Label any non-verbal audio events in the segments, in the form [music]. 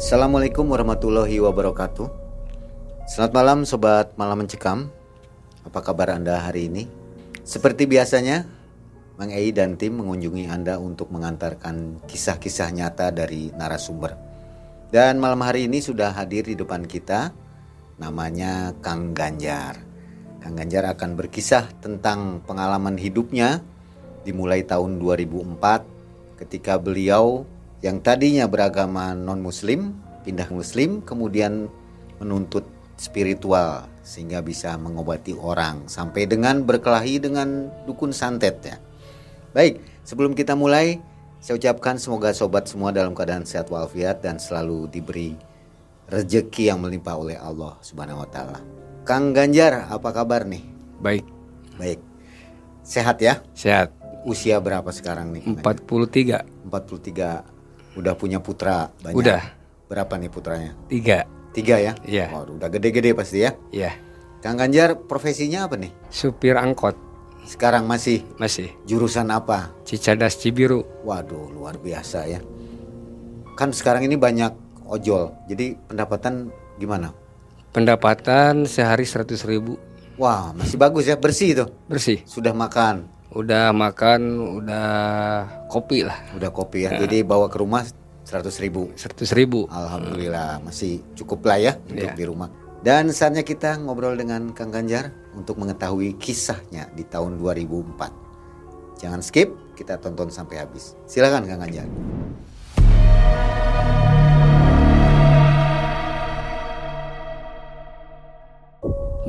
Assalamualaikum warahmatullahi wabarakatuh. Selamat malam sobat malam mencekam. Apa kabar Anda hari ini? Seperti biasanya, Mang Ei dan tim mengunjungi Anda untuk mengantarkan kisah-kisah nyata dari narasumber. Dan malam hari ini sudah hadir di depan kita namanya Kang Ganjar. Kang Ganjar akan berkisah tentang pengalaman hidupnya dimulai tahun 2004 ketika beliau yang tadinya beragama non-muslim pindah muslim kemudian menuntut spiritual sehingga bisa mengobati orang sampai dengan berkelahi dengan dukun santet ya. Baik, sebelum kita mulai saya ucapkan semoga sobat semua dalam keadaan sehat walafiat dan selalu diberi rezeki yang melimpah oleh Allah Subhanahu wa taala. Kang Ganjar, apa kabar nih? Baik. Baik. Sehat ya? Sehat. Usia berapa sekarang nih? 43. 43 udah punya putra banyak. Udah. Berapa nih putranya? Tiga. Tiga ya? Iya. Waduh, udah gede-gede pasti ya. Iya. Kang Ganjar profesinya apa nih? Supir angkot Sekarang masih masih. jurusan apa? Cicadas Cibiru. Waduh, luar biasa ya. Kan sekarang ini banyak ojol. Jadi pendapatan gimana? Pendapatan sehari 100 ribu. Wah, masih bagus ya, bersih tuh. Bersih. Sudah makan, Udah makan, udah kopi lah. udah kopi ya. Jadi bawa ke rumah 100 ribu. 100 ribu. Alhamdulillah masih cukup lah ya untuk Iya. di rumah. Dan saatnya kita ngobrol dengan Kang Ganjar untuk mengetahui kisahnya di tahun 2004. Jangan skip, kita tonton sampai habis. Silakan Kang Ganjar.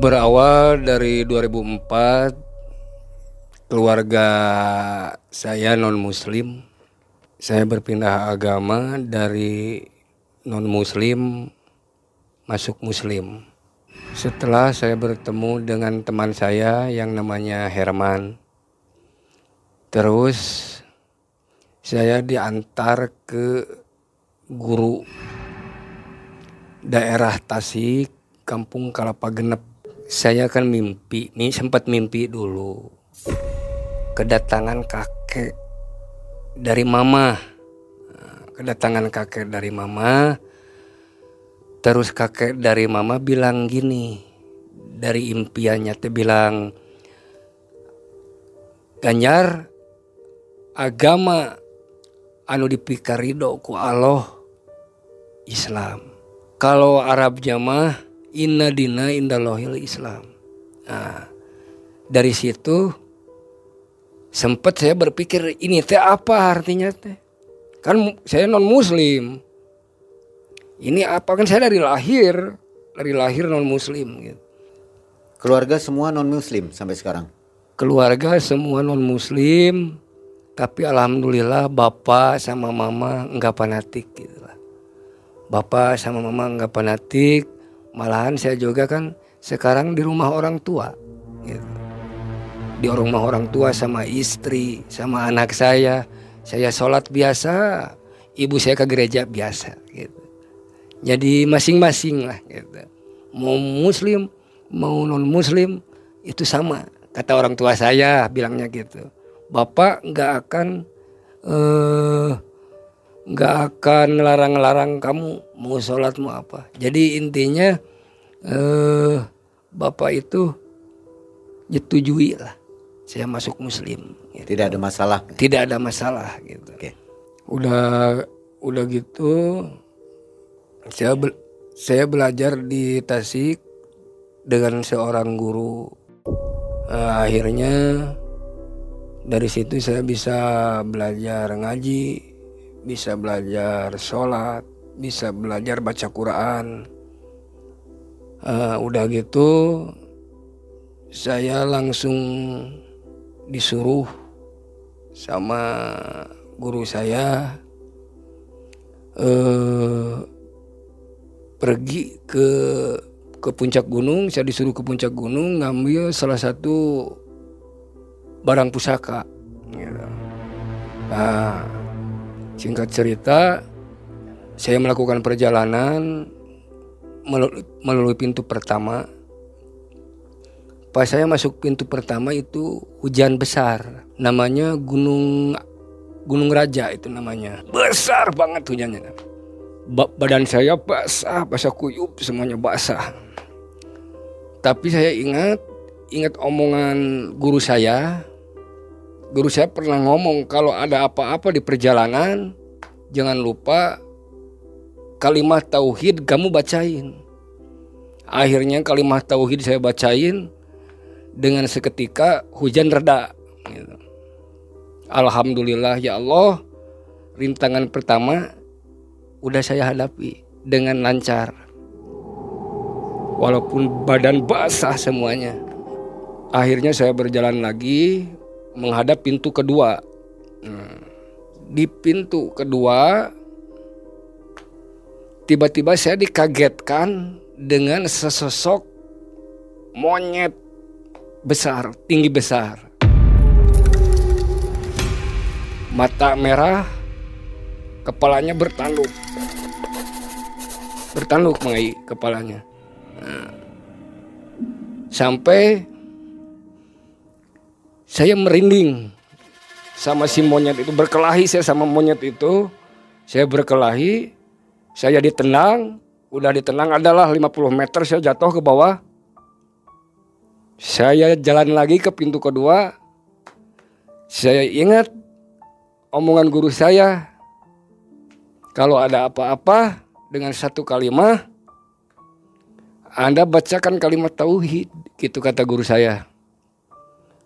Berawal dari 2004 keluarga saya non muslim. Saya berpindah agama dari non muslim masuk muslim. Setelah saya bertemu dengan teman saya yang namanya Herman. Terus saya diantar ke guru daerah Tasik, Kampung Kalapa Genep. Saya kan mimpi, nih sempat mimpi dulu. Kedatangan kakek dari mama. Kedatangan kakek dari mama. Terus kakek dari mama bilang gini. Dari impiannya tuh bilang Ganjar agama anu dipikarido ku Allah Islam. Kalau Arabnya mah inna dina indalohil Islam. Nah, dari situ sempat saya berpikir ini teh apa artinya teh? Kan saya non muslim. Ini apa kan saya dari lahir, dari lahir non muslim gitu. Keluarga semua non muslim sampai sekarang. Keluarga semua non muslim, tapi alhamdulillah bapak sama mama enggak fanatik gitu lah. Bapak sama mama enggak fanatik, malahan saya juga kan sekarang di rumah orang tua gitu. Di rumah orang tua sama istri, sama anak saya. Saya sholat biasa, ibu saya ke gereja biasa gitu. Jadi masing-masing lah gitu. Mau muslim, mau non muslim itu sama. Kata orang tua saya bilangnya gitu. Bapak nggak akan eh nggak akan larang-larang kamu mau sholat mau apa. Jadi intinya eh bapak itu nyetujui lah saya masuk muslim. gitu. Tidak ada masalah. Tidak ada masalah gitu Oke. udah udah gitu saya bel- saya belajar di Tasik dengan seorang guru Eh, akhirnya dari situ saya bisa belajar ngaji bisa belajar sholat bisa belajar baca Quran Eh, udah gitu saya langsung disuruh sama guru saya eh pergi ke ke puncak gunung. Saya disuruh ke puncak gunung ngambil salah satu barang pusaka. Gitu. nah singkat cerita saya melakukan perjalanan melalui, melalui pintu pertama pas saya masuk pintu pertama itu hujan besar namanya gunung gunung raja itu namanya besar banget hujannya badan saya basah, basah kuyup, semuanya basah. Tapi saya ingat, ingat omongan guru saya. Guru saya pernah ngomong kalau ada apa-apa di perjalanan, jangan lupa kalimat tauhid kamu bacain. Akhirnya kalimat tauhid saya bacain dengan seketika hujan reda. Gitu. Alhamdulillah ya Allah, rintangan pertama udah saya hadapi dengan lancar. Walaupun badan basah semuanya. Akhirnya saya berjalan lagi menghadap pintu kedua. Hmm. Di pintu kedua tiba-tiba saya dikagetkan dengan sesosok monyet besar, tinggi besar. Mata merah, kepalanya bertanduk. Bertanduk mengai kepalanya. Sampai saya merinding sama si monyet itu. Berkelahi saya sama monyet itu. Saya berkelahi saya ditenang udah ditenang adalah 50 meter saya jatuh ke bawah saya jalan lagi ke pintu kedua saya ingat omongan guru saya kalau ada apa-apa dengan satu kalimat, Anda bacakan kalimat tauhid, gitu kata guru saya.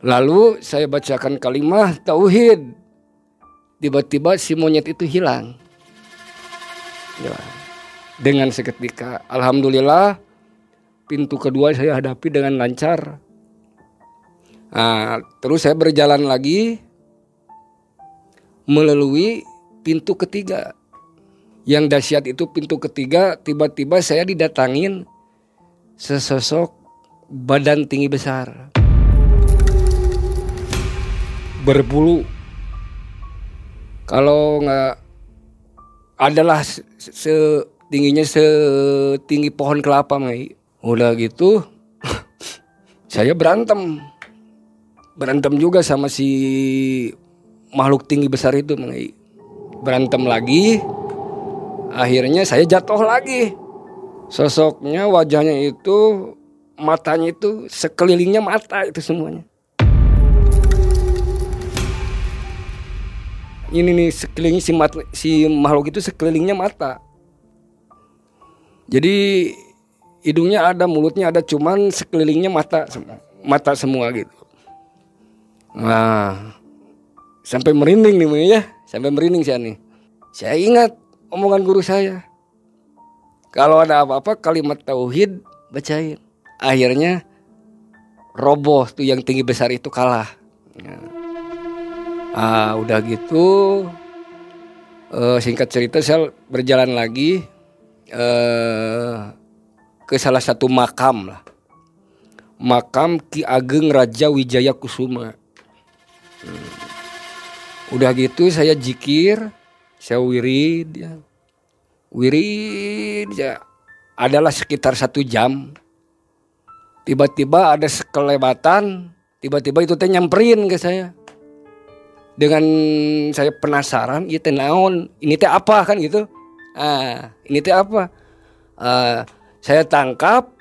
Lalu saya bacakan kalimat tauhid. Tiba-tiba si monyet itu hilang. Ya. Dengan seketika, alhamdulillah pintu kedua saya hadapi dengan lancar. Nah, terus saya berjalan lagi melalui pintu ketiga. Yang dahsyat itu pintu ketiga tiba-tiba saya didatangin sesosok badan tinggi besar. Berbulu. Kalau nggak adalah setingginya setinggi pohon kelapa mai udah gitu [laughs] saya berantem berantem juga sama si makhluk tinggi besar itu berantem lagi akhirnya saya jatuh lagi. Sosoknya wajahnya itu matanya itu sekelilingnya mata itu semuanya. Ini nih sekelilingnya si, mat, si makhluk itu sekelilingnya mata. Jadi hidungnya ada mulutnya ada cuman sekelilingnya mata mata semua gitu nah sampai merinding nih ya sampai merinding saya nih saya ingat omongan guru saya. Kalau ada apa-apa kalimat tauhid bacain. Akhirnya roboh tuh yang tinggi besar itu kalah. Ya. Ah, udah gitu uh, singkat cerita saya berjalan lagi uh, ke salah satu makam lah. Makam Ki Ageng Raja Wijaya Kusuma. Udah gitu saya jikir saya wirid ya. Wirid ya. Adalah sekitar satu jam. Tiba-tiba ada sekelebatan tiba-tiba itu teh nyamperin ke saya. Dengan saya penasaran ya teh naon ini teh apa kan gitu. Ah ini teh apa? Ah, saya tangkap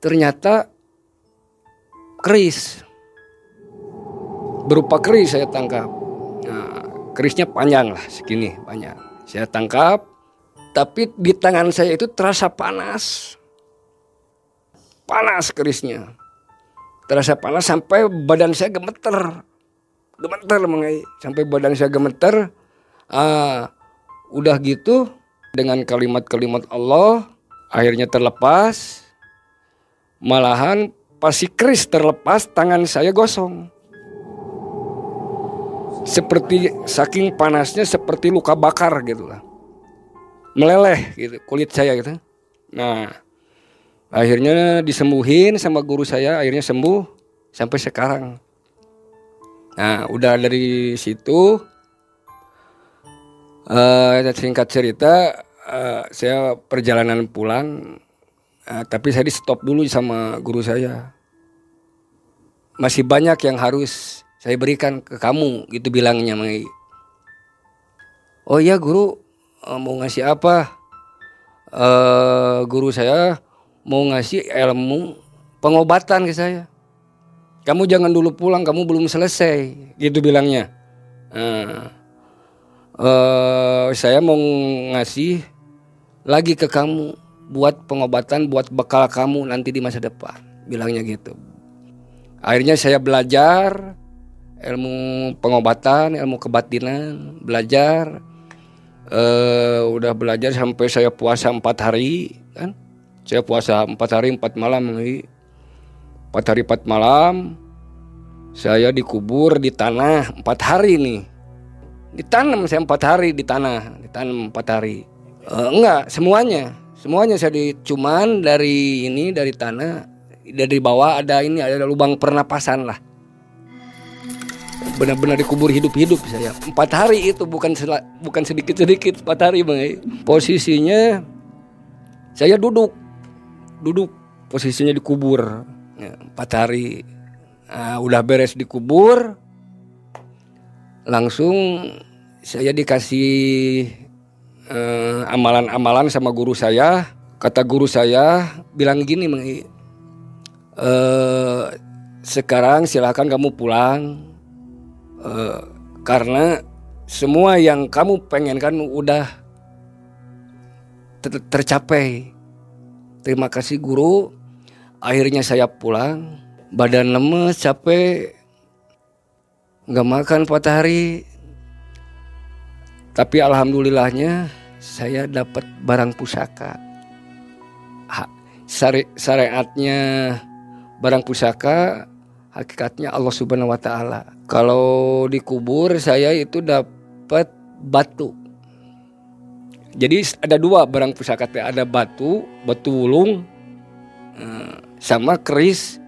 ternyata keris berupa keris saya tangkap kerisnya panjang lah segini banyak. Saya tangkap, tapi di tangan saya itu terasa panas. Panas kerisnya. Terasa panas sampai badan saya gemeter. Gemeter mengai sampai badan saya gemeter. Ah, udah gitu dengan kalimat-kalimat Allah akhirnya terlepas. Malahan pasti keris terlepas tangan saya gosong seperti saking panasnya seperti luka bakar gitu lah. Meleleh gitu kulit saya gitu. Nah akhirnya disembuhin sama guru saya akhirnya sembuh sampai sekarang. Nah udah dari situ uh, singkat cerita uh, saya perjalanan pulang uh, tapi saya di stop dulu sama guru saya. Masih banyak yang harus saya berikan ke kamu gitu bilangnya Mai. Oh iya guru uh, mau ngasih apa? Uh, guru saya mau ngasih ilmu pengobatan ke saya. Kamu jangan dulu pulang kamu belum selesai gitu bilangnya. Uh, uh, saya mau ngasih lagi ke kamu buat pengobatan buat bekal kamu nanti di masa depan bilangnya gitu. Akhirnya saya belajar ilmu pengobatan ilmu kebatinan belajar. Uh, udah belajar sampai saya puasa empat hari kan? Saya puasa empat hari empat malam empat hari empat malam. Saya dikubur di tanah empat hari nih. Ditanam saya empat hari di tanah ditanam empat hari. Uh, enggak semuanya. Semuanya saya di cuman dari ini dari tanah dari bawah ada ini ada lubang pernapasan lah benar-benar dikubur hidup-hidup saya. Empat hari itu bukan bukan sedikit-sedikit empat hari bang posisinya saya duduk. Duduk posisinya dikubur. Ya, empat hari. Nah, udah beres dikubur. Langsung saya dikasih eh, amalan-amalan sama guru saya. Kata guru saya bilang gini uh, sekarang silakan kamu pulang uh, karena semua yang kamu pengenkan udah ter tercapai. Terima kasih guru. Akhirnya saya pulang. Badan lemes capek. Nggak makan empat hari tapi alhamdulillahnya saya dapat barang pusaka. Ha, syariatnya barang pusaka hakikatnya Allah Subhanahu wa taala. Kalau dikubur saya itu dapat batu. Jadi ada dua barang pusaka ada batu batu wulung eh, sama keris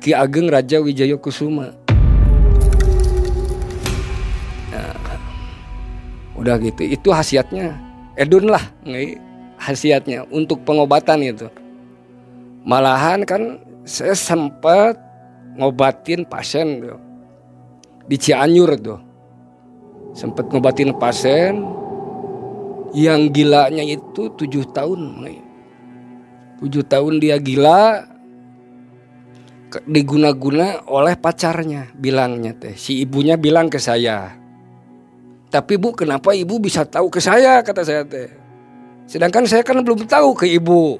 Ki Ageng Raja Wijaya Kusuma. Udah gitu. Itu khasiatnya edun lah khasiatnya untuk pengobatan itu. Malahan kan saya sempat ngobatin pasien tuh di Cianjur tuh sempat ngobatin pasien yang gilanya itu tujuh tahun tujuh tahun dia gila diguna-guna oleh pacarnya bilangnya teh si ibunya bilang ke saya tapi bu kenapa ibu bisa tahu ke saya kata saya teh. Sedangkan saya kan belum tahu ke ibu.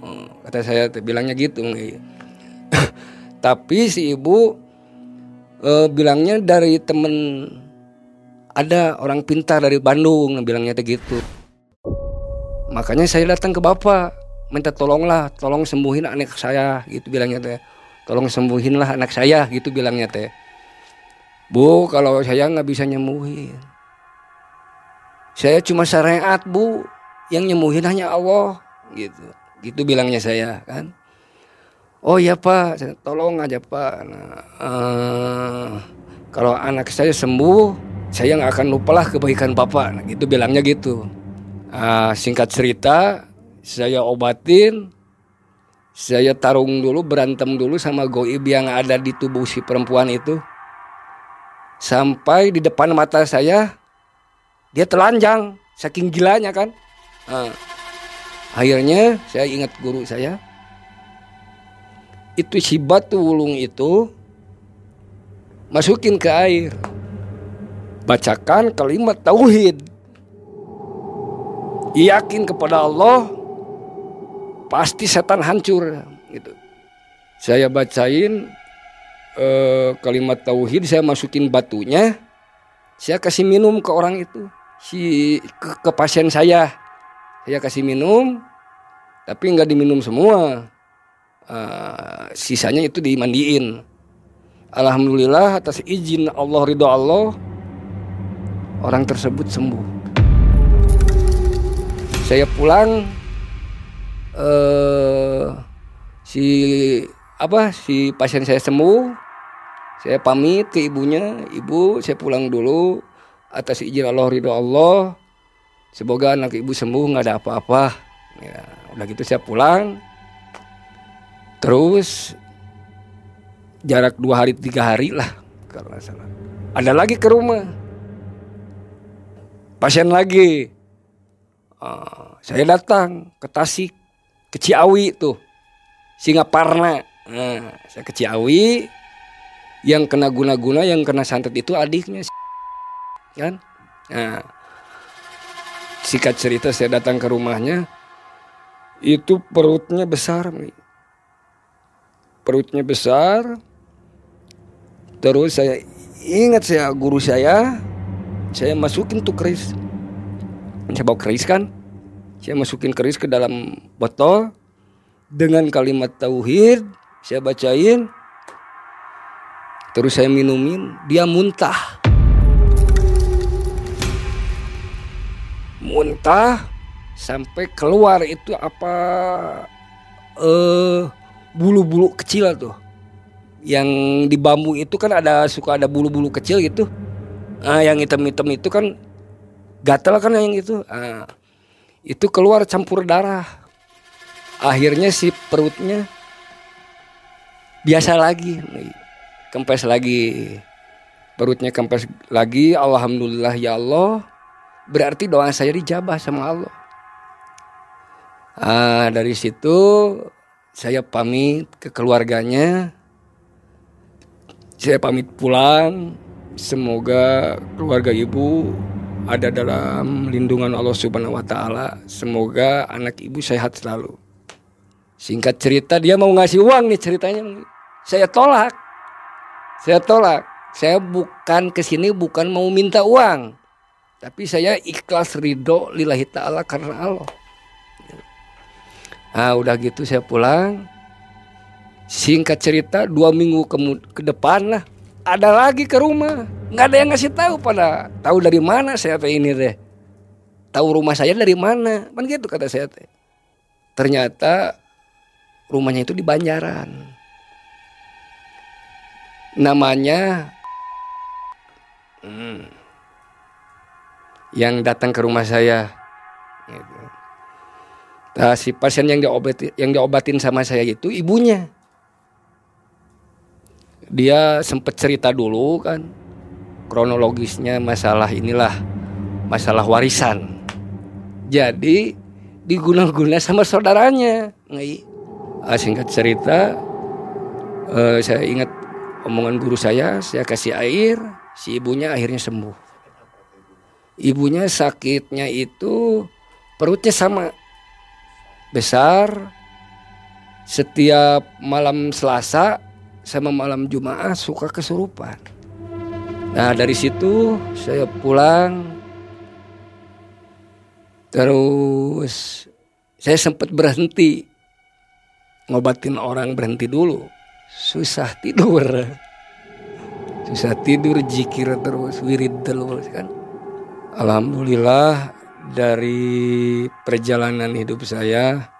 Hmm, kata saya teh bilangnya gitu. Tapi si ibu uh, bilangnya dari temen ada orang pintar dari Bandung bilangnya gitu. Makanya saya datang ke bapak minta tolonglah, tolong sembuhin anak saya gitu bilangnya teh. Tolong sembuhinlah anak saya gitu bilangnya teh. Bu, kalau saya nggak bisa nyembuhin, saya cuma syariat bu, yang nyembuhin hanya Allah gitu. Gitu bilangnya saya kan. Oh ya pak, tolong aja pak. Nah, uh, kalau anak saya sembuh, saya nggak akan lupalah kebaikan bapak. Nah, gitu bilangnya gitu. Uh, singkat cerita, saya obatin, saya tarung dulu, berantem dulu sama goib yang ada di tubuh si perempuan itu. Sampai di depan mata saya dia telanjang saking gilanya kan nah, akhirnya saya ingat guru saya itu si batu wulung itu masukin ke air. Bacakan kalimat tauhid. Yakin kepada Allah pasti setan hancur gitu. Saya bacain eh, kalimat tauhid saya masukin batunya saya kasih minum ke orang itu si ke, ke pasien saya. Saya kasih minum tapi nggak diminum semua uh, sisanya itu dimandiin. Alhamdulillah atas izin Allah ridho Allah orang tersebut sembuh. Saya pulang uh, si apa si pasien saya sembuh. Saya pamit ke ibunya. Ibu saya pulang dulu. Atas izin Allah ridho Allah semoga anak ibu sembuh nggak ada apa-apa. Ya udah gitu saya pulang terus jarak dua hari tiga hari lah kalau salah. Ada lagi ke rumah. Pasien lagi. Uh, saya datang ke Tasik, ke Ciawi tuh, Singaparna. Nah, saya ke Ciawi, yang kena guna-guna, yang kena santet itu adiknya, kan? Nah, sikat cerita saya datang ke rumahnya, itu perutnya besar, perutnya besar. Terus saya ingat saya guru saya, saya masukin tuh keris. Saya bawa keris kan? Saya masukin keris ke dalam botol. Dengan kalimat tauhid saya bacain. Terus saya minumin dia muntah. Muntah sampai keluar itu apa? Eh bulu-bulu kecil tuh. Yang di bambu itu kan ada suka ada bulu-bulu kecil gitu. Ah yang hitam-hitam itu kan gatel kan yang itu. Ah, itu keluar campur darah. Akhirnya si perutnya biasa lagi kempes lagi. Perutnya kempes lagi alhamdulillah ya Allah. Berarti doa saya dijabah sama Allah. Ah, dari situ saya pamit ke keluarganya saya pamit pulang Semoga keluarga ibu ada dalam lindungan Allah Subhanahu wa taala. Semoga anak ibu sehat selalu. Singkat cerita dia mau ngasih uang nih ceritanya. Saya tolak. Saya tolak. Saya bukan ke sini bukan mau minta uang. Tapi saya ikhlas ridho lillahi ta'ala karena Allah. Nah udah gitu saya pulang. Singkat cerita dua minggu ke, ke depan lah ada lagi ke rumah. Nggak ada yang ngasih tahu pada tahu dari mana saya teh ini deh tahu rumah saya dari mana? Kan gitu kata saya teh. Ternyata rumahnya itu di Banjaran. Namanya hmm, yang datang ke rumah saya. Gitu. Nah, si pasien yang diobatin yang diobatin sama saya itu ibunya dia sempat cerita dulu kan kronologisnya masalah inilah masalah warisan. Jadi diguna-guna sama saudaranya. Ah, singkat cerita, uh, saya ingat omongan guru saya, saya kasih air, si ibunya akhirnya sembuh. Ibunya sakitnya itu perutnya sama besar. Setiap malam Selasa sama malam Jumat suka kesurupan. Nah dari situ saya pulang. Terus saya sempat berhenti. Ngobatin orang berhenti dulu. Susah tidur. Susah tidur jikir terus wirid terus kan? Alhamdulillah dari perjalanan hidup saya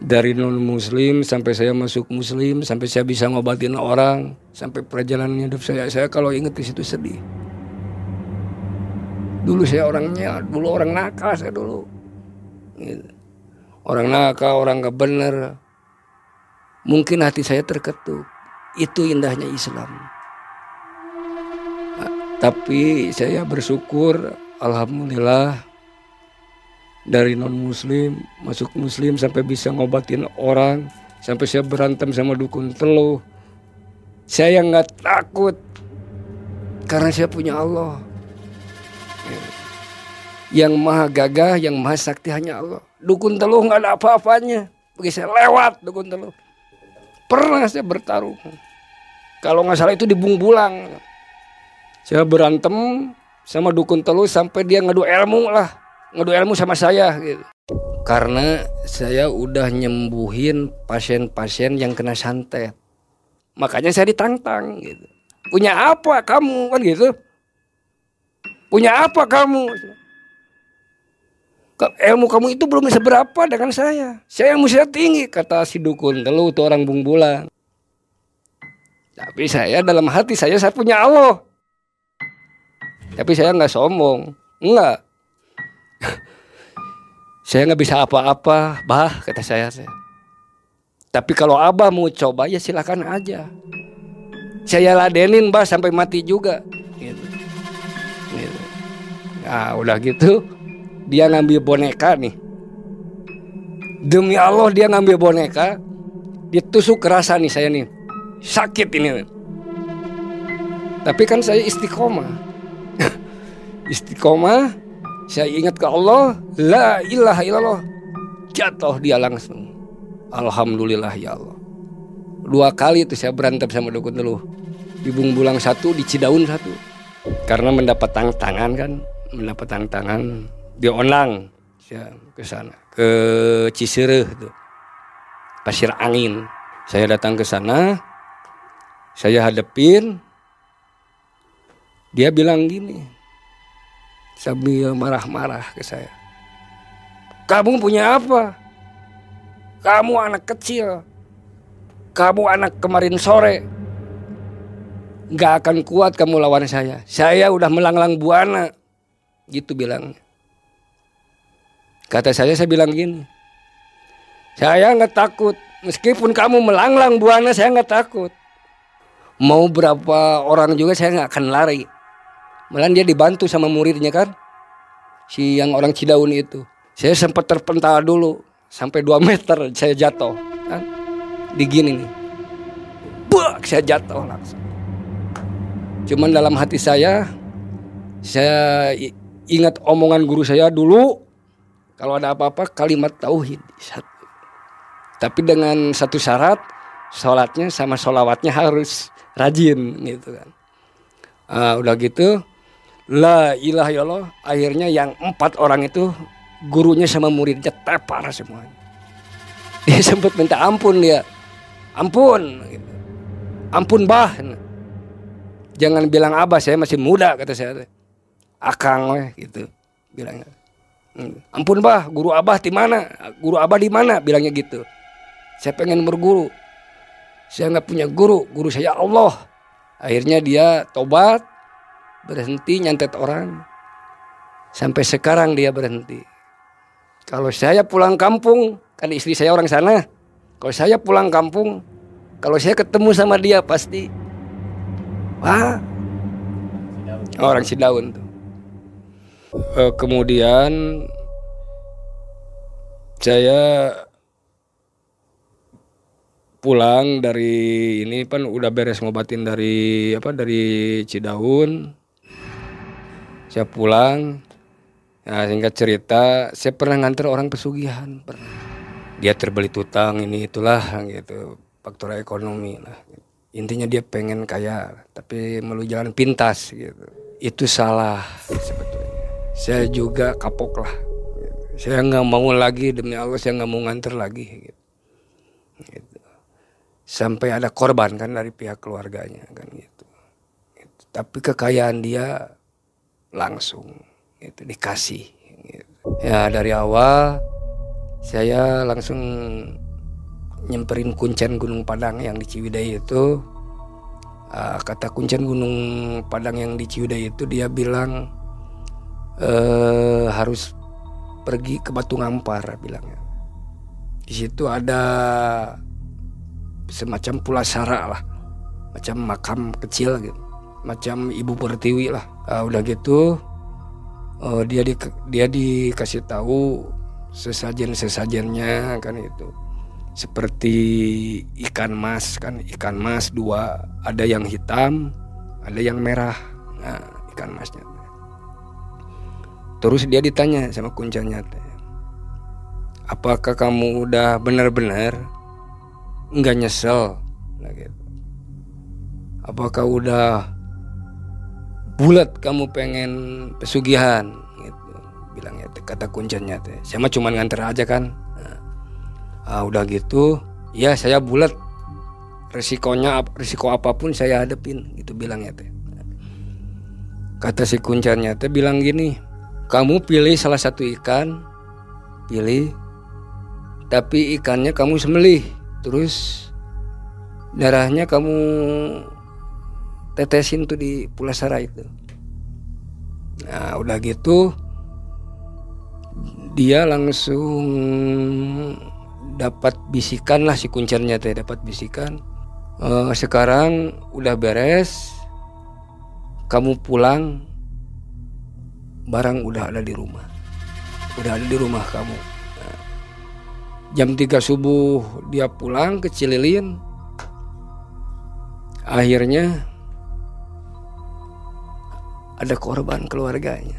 dari non muslim sampai saya masuk muslim sampai saya bisa ngobatin orang sampai perjalanan hidup saya. Saya kalau inget di situ sedih. Dulu saya orangnya dulu orang nakal saya dulu. Gitu. orang nakal orang gak bener. Mungkin hati saya terketuk. Itu indahnya Islam. Tapi saya bersyukur alhamdulillah dari non muslim masuk muslim sampai bisa ngobatin orang sampai saya berantem sama dukun teluh. Saya nggak takut karena saya punya Allah. Yang maha gagah yang maha sakti hanya Allah. Dukun teluh nggak ada apa-apanya. Begitu saya lewat dukun teluh. Pernah saya bertarung. Kalau nggak salah itu di Bungbulang. Saya berantem sama dukun teluh sampai dia ngadu ilmu lah ngadu ilmu sama saya gitu. Karena saya udah nyembuhin pasien-pasien yang kena santet. Makanya saya ditantang gitu. Punya apa kamu kan gitu? Punya apa kamu? Ilmu kamu itu belum seberapa dengan saya. Saya yang mesti tinggi kata si dukun. Kalau itu orang bungbulan. Tapi saya dalam hati saya saya punya Allah. Tapi saya nggak sombong. Enggak [laughs] saya nggak bisa apa-apa, bah kata saya. Tapi kalau abah mau coba ya silakan aja. Saya ladenin bah sampai mati juga. Gitu. Gitu. Nah udah gitu dia ngambil boneka nih demi Allah dia ngambil boneka ditusuk kerasa nih saya nih sakit ini tapi kan saya istiqomah istiqomah saya ingat ke Allah la ilaha illallah. Jatuh dia langsung. Alhamdulillah ya Allah. Dua kali itu saya berantem sama dukun dulu. Di Bungbulang satu di Cidaun satu. Karena mendapat tantangan kan mendapat tantangan. Di Onang saya ke sana. Ke Cisereh itu. Pasir angin. Saya datang ke sana saya hadepin. Dia bilang gini sambil marah-marah ke saya kamu punya apa kamu anak kecil kamu anak kemarin sore nggak akan kuat kamu lawan saya saya udah melanglang buana gitu bilangnya Kata saya, saya bilang gini. Saya nggak takut. Meskipun kamu melanglang buana, saya nggak takut. Mau berapa orang juga saya nggak akan lari. Malah dia dibantu sama muridnya kan. Si yang orang Cidaun itu. Saya sempat terpental dulu. Sampai 2 meter saya jatuh. Kan? Di gini nih. Buk, saya jatuh langsung. Cuman dalam hati saya, saya ingat omongan guru saya dulu kalau ada apa-apa kalimat tauhid satu. Tapi dengan satu syarat sholatnya sama sholawatnya harus rajin gitu kan. Uh, udah gitu la ilaha illallah akhirnya yang empat orang itu gurunya sama muridnya tepar semuanya. Dia [laughs] sempat minta ampun dia. Ampun gitu. Ampun bah. Jangan bilang abah saya masih muda kata saya. Akang weh gitu bilangnya. Hmm. Ampun bah, guru abah di mana? Guru abah di mana? Bilangnya gitu. Saya pengen berguru. Saya nggak punya guru, guru saya Allah. Akhirnya dia tobat, berhenti nyantet orang. Sampai sekarang dia berhenti. Kalau saya pulang kampung, kan istri saya orang sana. Kalau saya pulang kampung, kalau saya ketemu sama dia pasti, wah, orang si daun tuh uh, kemudian saya pulang dari ini kan udah beres ngobatin dari apa dari Cidaun saya pulang ya singkat cerita saya pernah nganter orang pesugihan pernah dia terbeli tutang ini itulah gitu faktor ekonomi lah intinya dia pengen kaya tapi melalui jalan pintas gitu itu salah sebetulnya saya juga kapok lah saya nggak mau lagi demi Allah saya nggak mau nganter lagi gitu. gitu. sampai ada korban kan dari pihak keluarganya kan gitu, gitu. tapi kekayaan dia langsung itu dikasih gitu. ya dari awal saya langsung nyemperin kuncen Gunung Padang yang di Ciwidey itu uh, kata kuncen Gunung Padang yang di Ciwidey itu dia bilang eh, harus pergi ke Batu Ngampar bilangnya. Di situ ada semacam pulasara lah, macam makam kecil gitu, macam ibu pertiwi lah. Uh, udah gitu uh, dia di dia dikasih tahu sesajen sesajennya kan itu seperti ikan mas kan ikan mas dua ada yang hitam ada yang merah nah ikan masnya Terus dia ditanya sama kuncanya Apakah kamu udah benar-benar nggak nyesel? Nah, gitu. Apakah udah bulat kamu pengen pesugihan? Gitu. Bilangnya kata kuncanya teh. Saya mah cuma nganter aja kan. Nah, ah, udah gitu, ya saya bulat. Resikonya risiko apa pun saya hadepin, itu bilangnya teh. Kata si kuncanya teh bilang gini, kamu pilih salah satu ikan, pilih, tapi ikannya kamu sembelih, terus darahnya kamu tetesin tuh di pulasara itu. Nah udah gitu dia langsung dapat bisikan lah si kuncernya teh dapat bisikan. Uh, sekarang udah beres, kamu pulang barang udah ada di rumah. udah ada di rumah kamu Nah, jam 3 subuh dia pulang ke Cililin akhirnya ada korban keluarganya.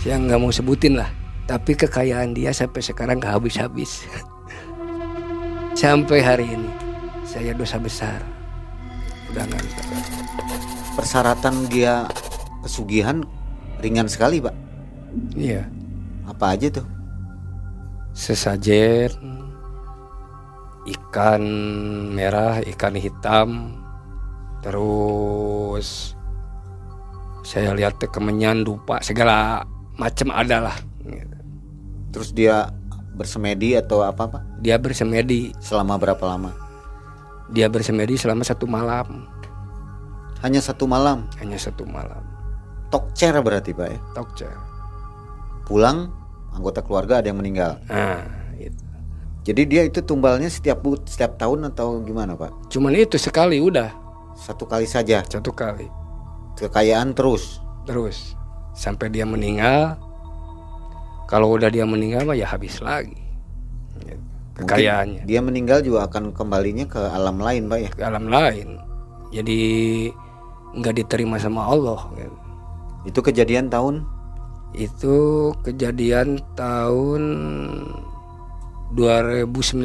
Saya nggak mau sebutin lah tapi kekayaan dia sampai sekarang nggak habis-habis. [laughs] Sampai hari ini saya dosa besar. Udah ngantar Persyaratan dia pesugihan ringan sekali, Pak. iya. Apa aja tuh? sesajen ikan merah ikan hitam terus saya lihat kemenyan dupa segala macam ada lah gitu. Terus dia bersemedi atau apa, Pak? dia bersemedi Selama berapa lama? dia bersemedi selama satu malam Hanya satu malam. hanya satu malam Tokcer berarti, Pak ya. tokcer Pulang anggota keluarga ada yang meninggal. nah itu Jadi dia itu tumbalnya setiap setiap tahun atau gimana, Pak? cuman itu sekali udah Satu kali saja. satu kali Kekayaan terus. terus sampai dia meninggal kalau udah dia meninggal mah ya habis lagi. Mungkin kekayaannya Dia meninggal juga akan kembalinya ke alam lain, Pak ya. ke alam lain jadi nggak diterima sama Allah gitu. Itu kejadian tahun itu kejadian tahun 2019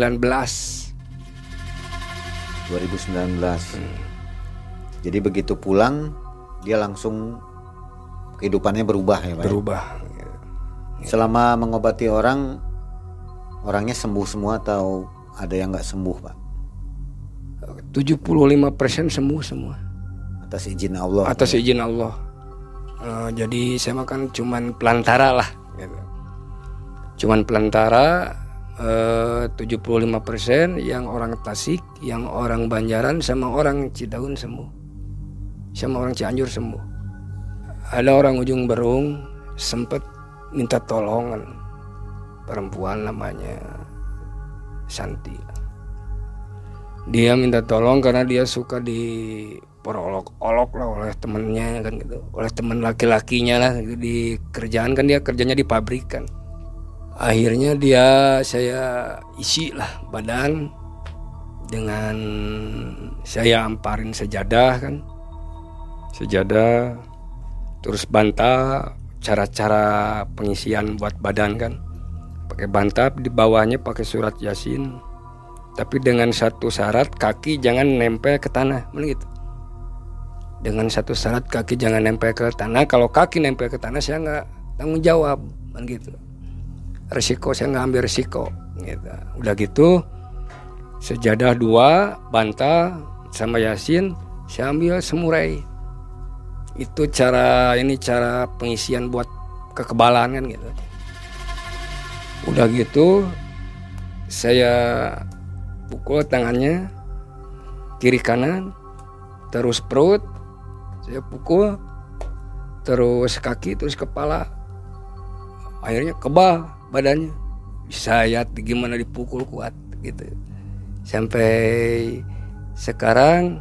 2019. Jadi begitu pulang dia langsung kehidupannya berubah ya, Pak. ya? berubah. Selama mengobati orang orangnya sembuh semua atau ada yang nggak sembuh, Pak? 75% sembuh semua Atas izin Allah. atas izin Allah Eh, jadi saya makan cuman pelantara lah gitu. cuman pelantara eh, 75% yang orang Tasik yang orang Banjaran sama orang Cidaun sembuh sama orang Cianjur sembuh. Ada orang ujung Berung sempet minta tolongan. Perempuan namanya Santi. Dia minta tolong karena dia suka di perolok-olok lah oleh temennya kan gitu. Oleh teman laki-lakinya lah gitu. di kerjaan kan dia kerjanya di pabrik kan. Akhirnya dia saya isi lah badan dengan saya amparin sejadah kan sejadah terus banta cara-cara pengisian buat badan kan. Pakai bantap di bawahnya pakai surat yasin. Tapi dengan satu syarat kaki jangan nempel ke tanah. Mana gitu? Dengan satu syarat kaki jangan nempel ke tanah. Kalau kaki nempel ke tanah saya nggak tanggung jawab. Kan gitu? Resiko saya nggak ambil resiko gitu. Udah gitu sejadah dua banta sama yasin saya ambil semurai itu cara ini cara pengisian buat kekebalan kan gitu. Udah gitu saya pukul tangannya kiri kanan terus perut saya pukul terus kaki terus kepala. Akhirnya kebal badannya. Bisa ya gimana dipukul kuat gitu. Sampai sekarang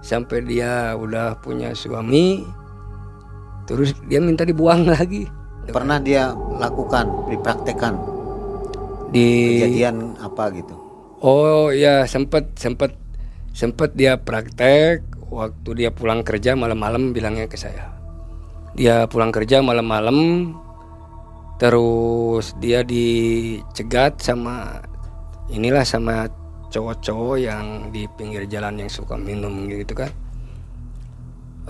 sampai dia udah punya suami terus dia minta dibuang [laughs] lagi Pernah dia lakukan, dipraktekkan di kejadian apa gitu? Oh ya sempet sempet sempet dia praktek waktu dia pulang kerja malam-malam bilangnya ke saya. Dia pulang kerja malam-malam terus dia dicegat sama inilah sama cowok-cowok yang di pinggir jalan yang suka minum gitu kan.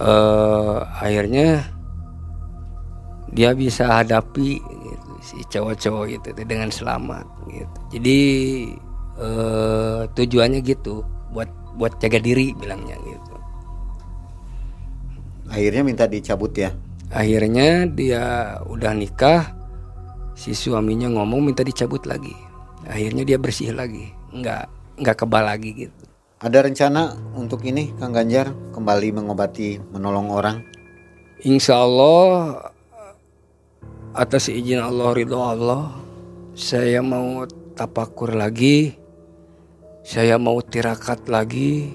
eh akhirnya dia bisa hadapi gitu, si cowok-cowok gitu dengan selamat gitu. Jadi eh, tujuannya gitu buat buat jaga diri bilangnya gitu. Akhirnya minta dicabut ya. Akhirnya dia udah nikah, si suaminya ngomong minta dicabut lagi. Akhirnya dia bersih lagi, nggak nggak kebal lagi gitu. Ada rencana untuk ini Kang Ganjar kembali mengobati, menolong orang? Insya Allah atas izin Allah ridho Allah saya mau tapakur lagi saya mau tirakat lagi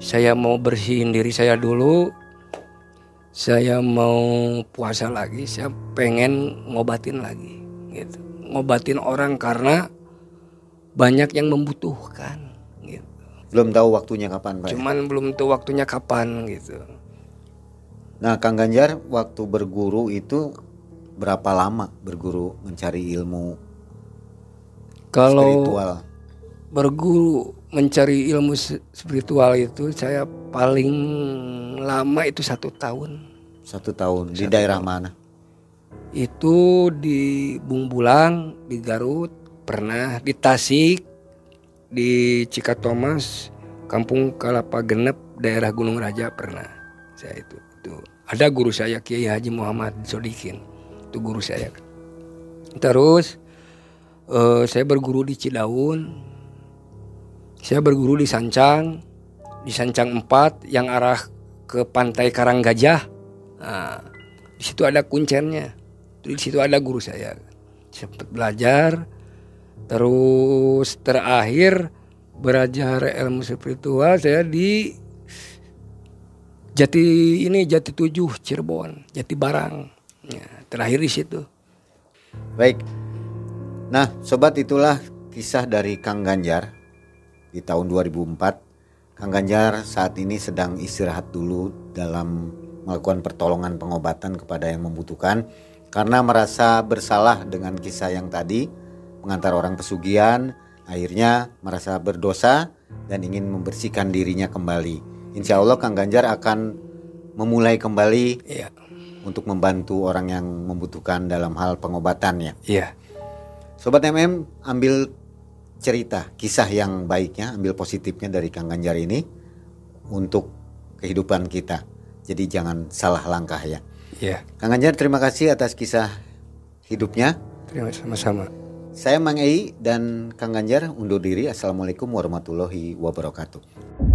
saya mau bersihin diri saya dulu saya mau puasa lagi, saya pengen ngobatin lagi gitu. Ngobatin orang karena banyak yang membutuhkan gitu. Belum tahu waktunya kapan, Pak. ya? Cuman belum tahu waktunya kapan gitu. Nah, Kang Ganjar waktu berguru itu berapa lama berguru mencari ilmu Kalau spiritual? berguru mencari ilmu spiritual itu saya paling lama itu satu tahun. Satu tahun di daerah mana? Itu di Bungbulang, di Garut, pernah di Tasik, di Cikatomas, Kampung Kalapa Genep, daerah Gunung Raja pernah. Saya itu, itu ada guru saya Kiai Haji Muhammad Sodikin, itu guru saya. Terus eh, saya berguru di Cidaun, saya berguru di Sancang, di Sancang 4 yang arah ke pantai Karanggajah. Nah, di situ ada kuncennya. Di situ ada guru saya. Sempat belajar. Terus terakhir belajar ilmu spiritual saya di Jati ini Jati Tujuh Cirebon, Jati Barang. Ya, terakhir di situ. Baik. Nah, sobat itulah kisah dari Kang Ganjar di tahun 2004. Kang Ganjar saat ini sedang istirahat dulu dalam melakukan pertolongan pengobatan kepada yang membutuhkan karena merasa bersalah dengan kisah yang tadi mengantar orang pesugihan, akhirnya merasa berdosa dan ingin membersihkan dirinya kembali. Insya Allah Kang Ganjar akan memulai kembali Iya. Untuk membantu orang yang membutuhkan dalam hal pengobatannya. Iya. Sobat MM ambil cerita kisah yang baiknya, ambil positifnya dari Kang Ganjar ini untuk kehidupan kita. Jadi jangan salah langkah ya. Iya. Kang Ganjar terima kasih atas kisah hidupnya. Terima kasih sama-sama. Saya Mang Ei dan Kang Ganjar undur diri. Assalamualaikum warahmatullahi wabarakatuh.